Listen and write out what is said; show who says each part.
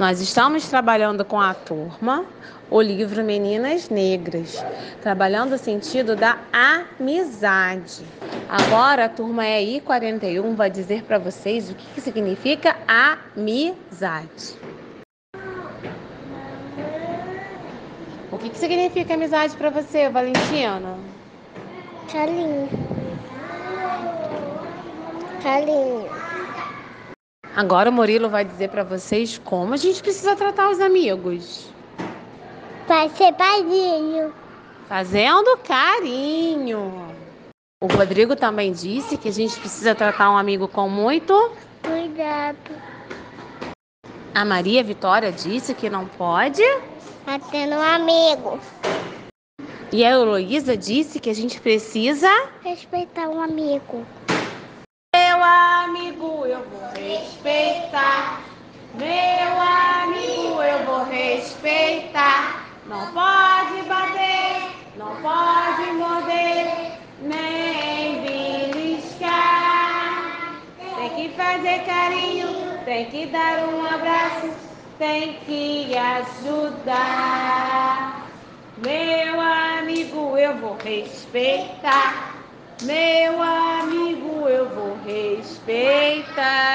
Speaker 1: Nós estamos trabalhando com a turma o livro Meninas Negras, trabalhando o sentido da amizade. Agora a turma EI 41 vai dizer para vocês o que, que significa amizade. O que, que significa amizade para você, Valentina?
Speaker 2: Carinho. Carinho.
Speaker 1: Agora o Murilo vai dizer para vocês como a gente precisa tratar os amigos.
Speaker 2: Vai ser padrinho.
Speaker 1: Fazendo carinho. O Rodrigo também disse que a gente precisa tratar um amigo com muito
Speaker 2: Cuidado.
Speaker 1: A Maria Vitória disse que não pode.
Speaker 2: Batendo um amigo.
Speaker 1: E a Heloísa disse que a gente precisa.
Speaker 2: Respeitar um amigo.
Speaker 1: Amigo, eu vou respeitar. Meu amigo, eu vou respeitar. Não pode bater, não pode morder, nem beliscar. Tem que fazer carinho, tem que dar um abraço, tem que ajudar. Meu amigo, eu vou respeitar. Meu amigo, respeitar.